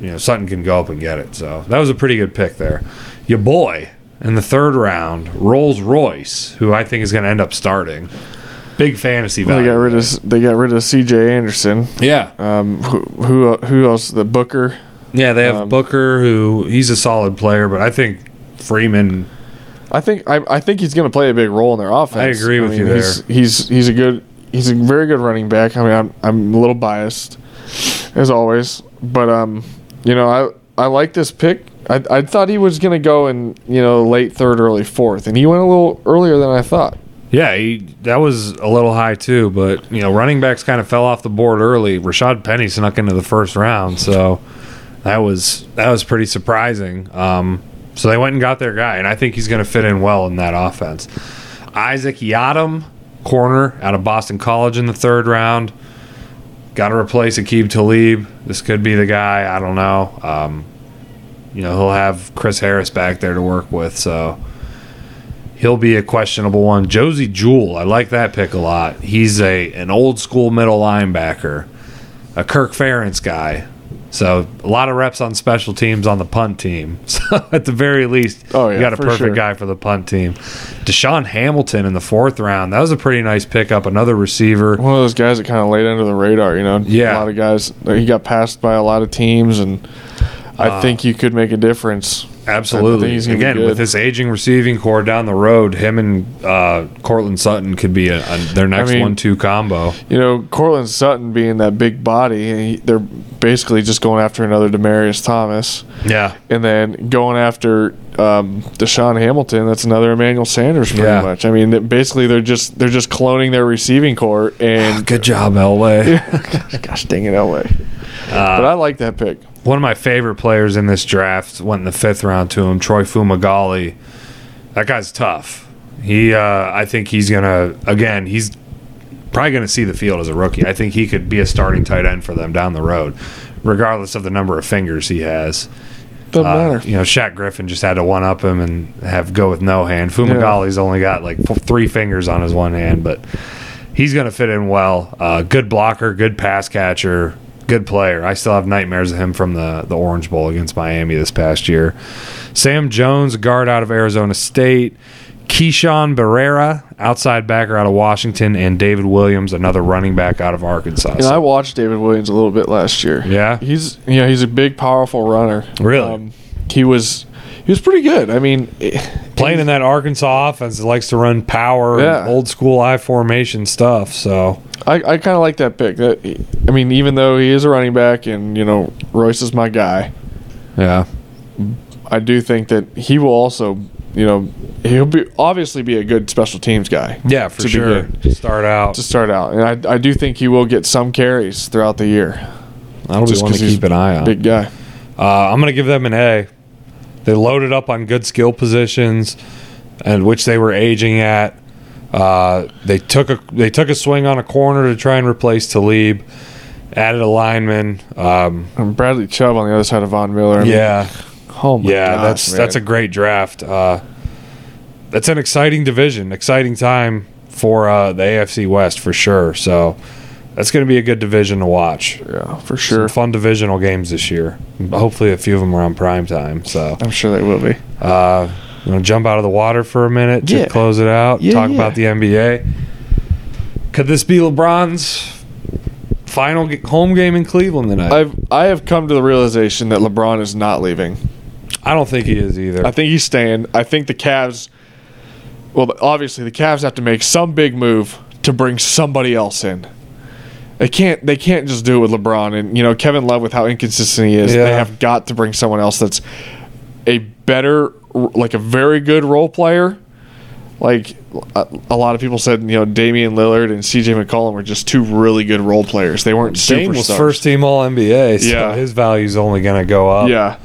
you know, Sutton can go up and get it. So that was a pretty good pick there. Your boy in the third round, Rolls Royce, who I think is going to end up starting. Big fantasy value. they got rid of they got rid of C.J. Anderson. yeah, Um, who who who else? The Booker. yeah. They have um, Booker, who he's a solid player, but I think Freeman. I think I, I think he's going to play a big role in their offense. I agree with you he's, He's he's a good he's a very good running back. I mean, I'm I'm a little biased as always, but um, you know, I I like this pick. I I thought he was going to go in you know late third, early fourth, and he went a little earlier than I thought. Yeah, he, that was a little high too, but you know, running backs kind of fell off the board early. Rashaad Penny snuck into the first round, so that was that was pretty surprising. Um, so they went and got their guy, and I think he's going to fit in well in that offense. Isaac Yiadom, corner out of Boston College in the third round. Got to replace Aqib Talib. This could be the guy. I don't know. Um, you know, he'll have Chris Harris back there to work with, so he'll be a questionable one. Josey Jewell, I like that pick a lot. He's a an old school middle linebacker, a Kirk Ferentz guy. So a lot of reps on special teams on the punt team. So at the very least, Oh, yeah, you got a perfect sure. guy for the punt team. DaeSean Hamilton in the fourth round. That was a pretty nice pickup. Another receiver. One of those guys that kind of laid under the radar. You know, Yeah. a lot of guys. He got passed by a lot of teams, and I Uh, think he could make a difference. I Absolutely. he's gonna be Again, good. with this aging receiving core down the road, him and uh, Courtland Sutton could be a, a, their next mean- one-two combo. You know, Courtland Sutton being that big body, and he, they're basically just going after another Demaryius Thomas, Yeah, and then going after um, DaeSean Hamilton. That's another Emmanuel Sanders, pretty Yeah. much. I mean, that basically they're just they're just cloning their receiving core. And good job, Elway. gosh dang it, Elway. Uh, but I like that pick. One of my favorite players in this draft went in the fifth round to him, Troy Fumagalli. That guy's tough. He, uh, I think he's gonna again. He's probably gonna see the field as a rookie. I think he could be a starting tight end for them down the road, regardless of the number of fingers he has. Doesn't Uh, matter. You know, Shaq Griffin just had to one up him and have go with no hand. Fumagalli's only got like f- three fingers on his one hand, but he's going to fit in well. Uh, good blocker, good pass catcher, good player. I still have nightmares of him from the the Orange Bowl against Miami this past year. Sam Jones, guard out of Arizona State. Keishawn Bierria, outside backer out of Washington, and David Williams, another running back out of Arkansas. Know, I watched David Williams a little bit last year. Yeah? he's know he's a big, powerful runner. Um, Really? he was he was pretty good. I mean, playing in that Arkansas offense that likes to run power, Yeah. old school I formation stuff. So I, I kind of like that pick. That I mean, even though he is a running back, and you know Royce is my guy, yeah, I do think that he will also, you know, he'll be obviously be a good special teams guy yeah, for To be sure. good. Start out. to start out, and I, I do think he will get some carries throughout the year. That'll be just one to keep an eye on. Big guy. Uh, I'm going to give them an A. They loaded up on good skill positions, and which they were aging at. Uh, they took a they took a swing on a corner to try and replace Talib. Added a lineman. Um, And Bradley Chubb on the other side of Von Miller. I mean, yeah, Oh my yeah, gosh, that's man. that's a great draft. Uh, that's an exciting division, exciting time for uh, the AFC West for sure. So that's going to be a good division to watch. yeah for Some sure. fun divisional games this year. Hopefully, a few of them are on prime time. So, I'm sure they will be. uh, you want to jump out of the water for a minute to Yeah. close it out? Yeah, talk yeah. about the NBA. Could this be LeBron's final home game in Cleveland tonight? I've I have come to the realization that LeBron is not leaving. I don't think he is either. I think he's staying. I think the Cavs. Well, obviously the Cavs have to make some big move to bring somebody else in. They can't. They can't just do it with LeBron and you know Kevin Love with how inconsistent he is. Yeah. They have got to bring someone else that's a better, like a very good role player. Like a, lot of people said, you know, Damian Lillard and C.J. McCollum were just two really good role players. They weren't Dame superstars. was first team All NBA, so Yeah. his value's only going to go up. Yeah,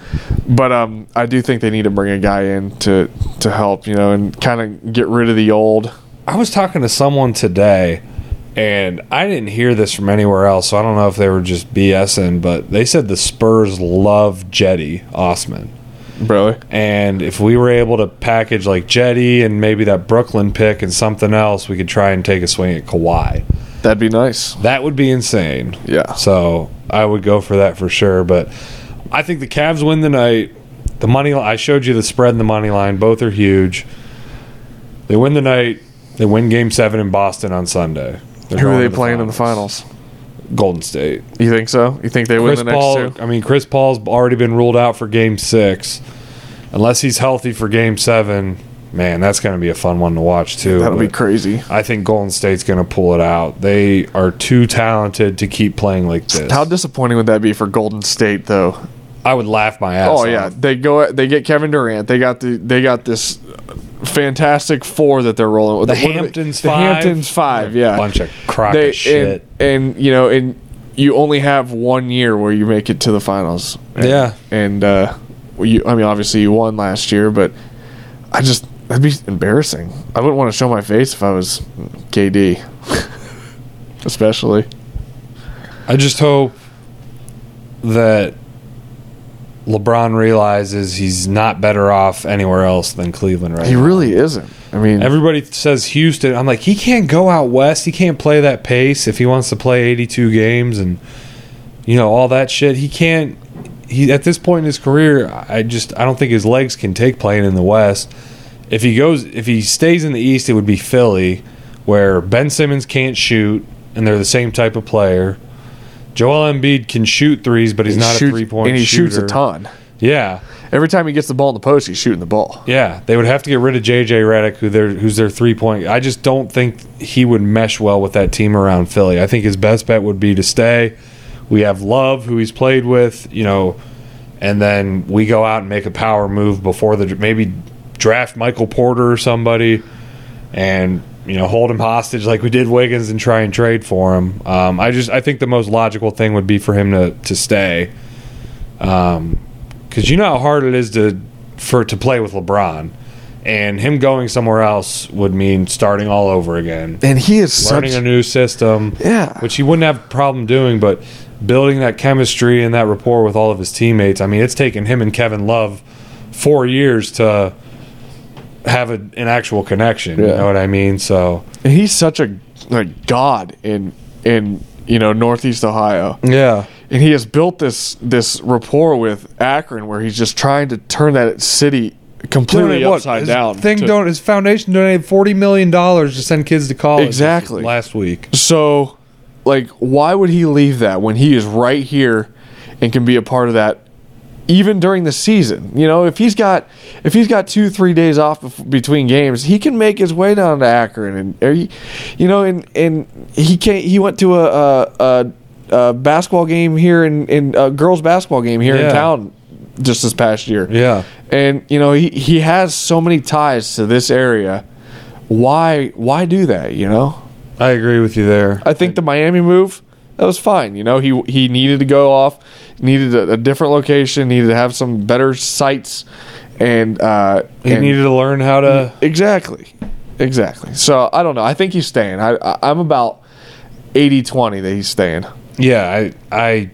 but um, I do think they need to bring a guy in to to help, you know, and kind of get rid of the old I was talking to someone today, and I didn't hear this from anywhere else, so I don't know if they were just BSing, but they said the Spurs love Cedi Osman. Really? And if we were able to package like Cedi and maybe that Brooklyn pick and something else, we could try and take a swing at Kawhi. That'd be nice. That would be insane. Yeah. So I would go for that for sure. But I think the Cavs win the night. The money I showed you the spread and the money line. Both are huge. They win the night. They win Game Seven in Boston on Sunday. They're Who are they to playing in the finals? Golden State. You think so? You think they win the next Paul. two? I mean, Chris Paul's already been ruled out for Game Six. Unless he's healthy for Game Seven, man, that's going to be a fun one to watch too. That'll be crazy. I think Golden State's going to pull it out. They are too talented to keep playing like this. How disappointing would that be for Golden State, though? I would laugh my ass. Oh off. yeah, they go. They get Kevin Durant. They got the. They got this fantastic four that they're rolling with. The What are they- Hamptons The five? Hamptons five. Yeah, bunch of crock they of shit. And, and you know, and you only have one year where you make it to the finals. And, Yeah. and uh, you. I mean, obviously you won last year, but I just that'd be embarrassing. I wouldn't want to show my face if I was KD, especially. I just hope that LeBron realizes he's not better off anywhere else than Cleveland right He now. really isn't. I mean, Everybody says Houston. I'm like, he can't go out west. He can't play that pace if he wants to play 82 games and you know all that shit. He can't. He at this point in his career, I just I don't think his legs can take playing in the West. If he goes, if he stays in the East, it would be Philly, where Ben Simmons can't shoot, and they're the same type of player. Joel Embiid can shoot threes, but he's he not shoots- a three-point point and he shooter. shoots a ton. Yeah, Every time he gets the ball in the post, he's shooting the ball. yeah, they would have to get rid of JJ Redick, who their who's their three point. I just don't think he would mesh well with that team around Philly. I think his best bet would be to stay. We have Love, who he's played with, you know, and then we go out and make a power move before the maybe draft Michael Porter or somebody, and you know hold him hostage like we did Wiggins and try and trade for him. Um, I just I think the most logical thing would be for him to to stay. Um, because you know how hard it is to for to play with LeBron, and him going somewhere else would mean starting all over again, And he is learning such a new system, yeah. which he wouldn't have a problem doing, but building that chemistry and that rapport with all of his teammates. I mean, it's taken him and Kevin Love four years to have a, an actual connection. You Yeah. know what I mean? So and he's such a, a god in in you know Northeast Ohio. yeah, and he has built this this rapport with Akron where he's just trying to turn that city completely Donate- what, upside his down. Thing to- don't his foundation donated forty million dollars to send kids to college. Exactly. last week. so, like, why would he leave that when he is right here and can be a part of that? Even during the season, you know, if he's got if he's got two three days off bef- between games, he can make his way down to Akron, and he, you know, and and he can't. He went to a a, a, a basketball game here in in a girls basketball game here Yeah. in town just this past year. Yeah. and you know he he has so many ties to this area. Why why do that? You know, I agree with you there. I think the Miami move that was fine. You know, he he needed to go off, needed a, a different location, needed to have some better sites, and uh, He and- needed to learn how to. exactly, exactly. So I don't know. I think he's staying. I, I I'm about 80-20 that he's staying. Yeah, I, I,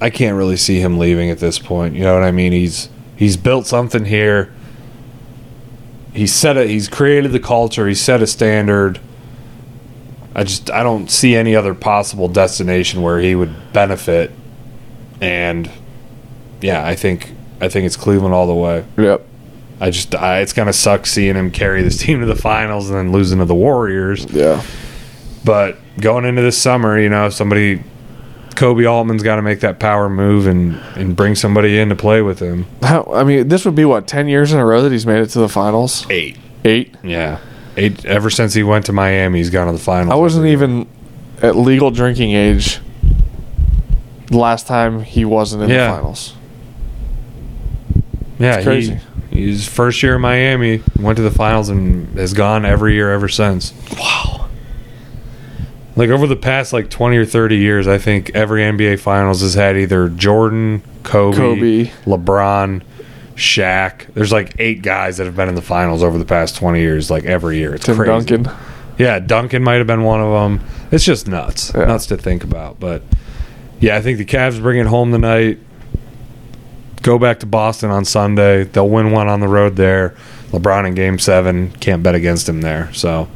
I can't really see him leaving at this point. You know what I mean? He's he's built something here. He's set a, he's created the culture. He's set a standard. I just I don't see any other possible destination where he would benefit. And yeah, I think I think it's Cleveland all the way. Yep. I just I, it's gonna suck seeing him carry this team to the finals and then losing to the Warriors. Yeah. But going into this summer, you know, somebody, Koby Altman's got to make that power move and and bring somebody in to play with him. How, I mean, this would be what ten years in a row that he's made it to the finals. Eight, Eight. yeah, eight. Ever since he went to Miami, he's gone to the finals. I wasn't even at legal drinking age the last time he wasn't in Yeah. the finals. Yeah, It's crazy. He, he's first year in Miami, went to the finals, and has gone every year ever since. Wow. Like over the past like twenty or thirty years, I think every NBA Finals has had either Jordan, Kobe, Kobe. LeBron, Shaq. There's like eight guys that have been in the finals over the past 20 years, like every year. It's Tim crazy. Duncan. Yeah, Duncan might have been one of them. It's just nuts, Yeah. nuts to think about. But yeah, I think the Cavs bring it home tonight. Go back to Boston on Sunday. They'll win one on the road there. LeBron in Game Seven can't bet against him there. So,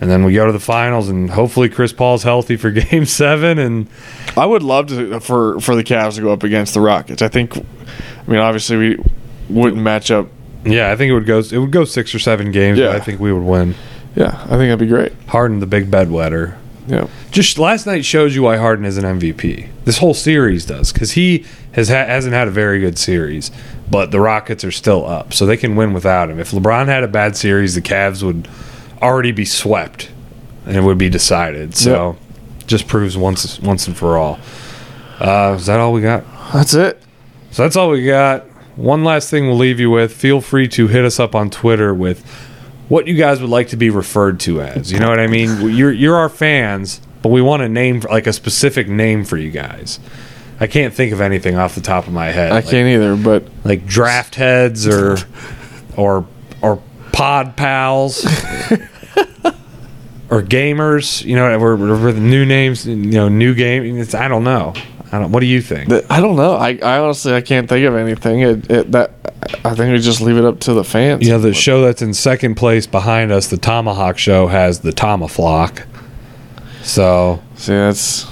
and then we go to the finals, and hopefully Chris Paul's healthy for Game Seven. And I would love to for for the Cavs to go up against the Rockets. I think. I mean, obviously we wouldn't match up. yeah, I think it would go. It would go six or seven games. Yeah. But I think we would win. Yeah, I think that'd be great. Harden, the big bedwetter. Yeah. just last night shows you why Harden is an MVP. This whole series does because he has ha- hasn't had a very good series, but the Rockets are still up, so they can win without him. If LeBron had a bad series, the Cavs would already be swept, and it would be decided. So, just proves once once and for all. Uh, is that all we got? That's it. So that's all we got. One last thing we'll leave you with. Feel free to hit us up on Twitter with what you guys would like to be referred to as. You know what I mean? You're you're our fans, but we want a name like a specific name for you guys. I can't think of anything off the top of my head. I Like- can't either, but like draft heads or or or pod pals or gamers. You know, we're, we're the new names. You know, new game. It's, I don't know. I don't. What do you think? th- I don't know. I, I honestly I can't think of anything. It, it, that I think we just leave it up to the fans. You know, the show that's in second place behind us, the Tomahawk Show, has the Tomaflock. So See, that's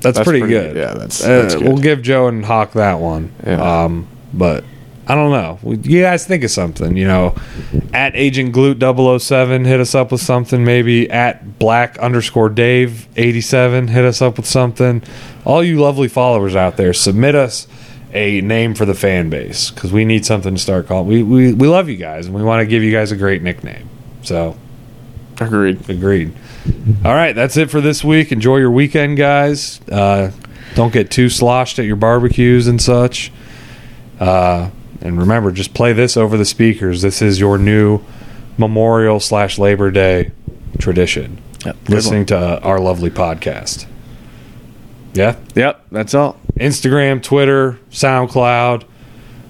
that's, That's pretty, pretty good. Yeah, that's- Uh, good. We'll give Joe and Hawk that one. Yeah. Um, but I don't know. You guys think of something. You know, at Agent Glute 007, hit us up with something. Maybe at Black underscore Dave 87, hit us up with something. All you lovely followers out there, submit us a name for the fan base because we need something to start calling. We, we, we love you guys and we want to give you guys a great nickname. So agreed. Agreed. All right, that's it for this week. Enjoy your weekend, guys. Uh, don't get too sloshed at your barbecues and such. Uh, and remember, just play this over the speakers. This is your new Memorial slash Labor Day tradition. Yep. Listening to our lovely podcast. Yeah. Yep, that's all. Instagram, Twitter, SoundCloud,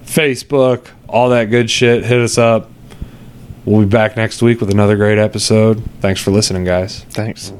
Facebook, all that good shit. Hit us up. We'll be back next week with another great episode. Thanks for listening, guys. Thanks.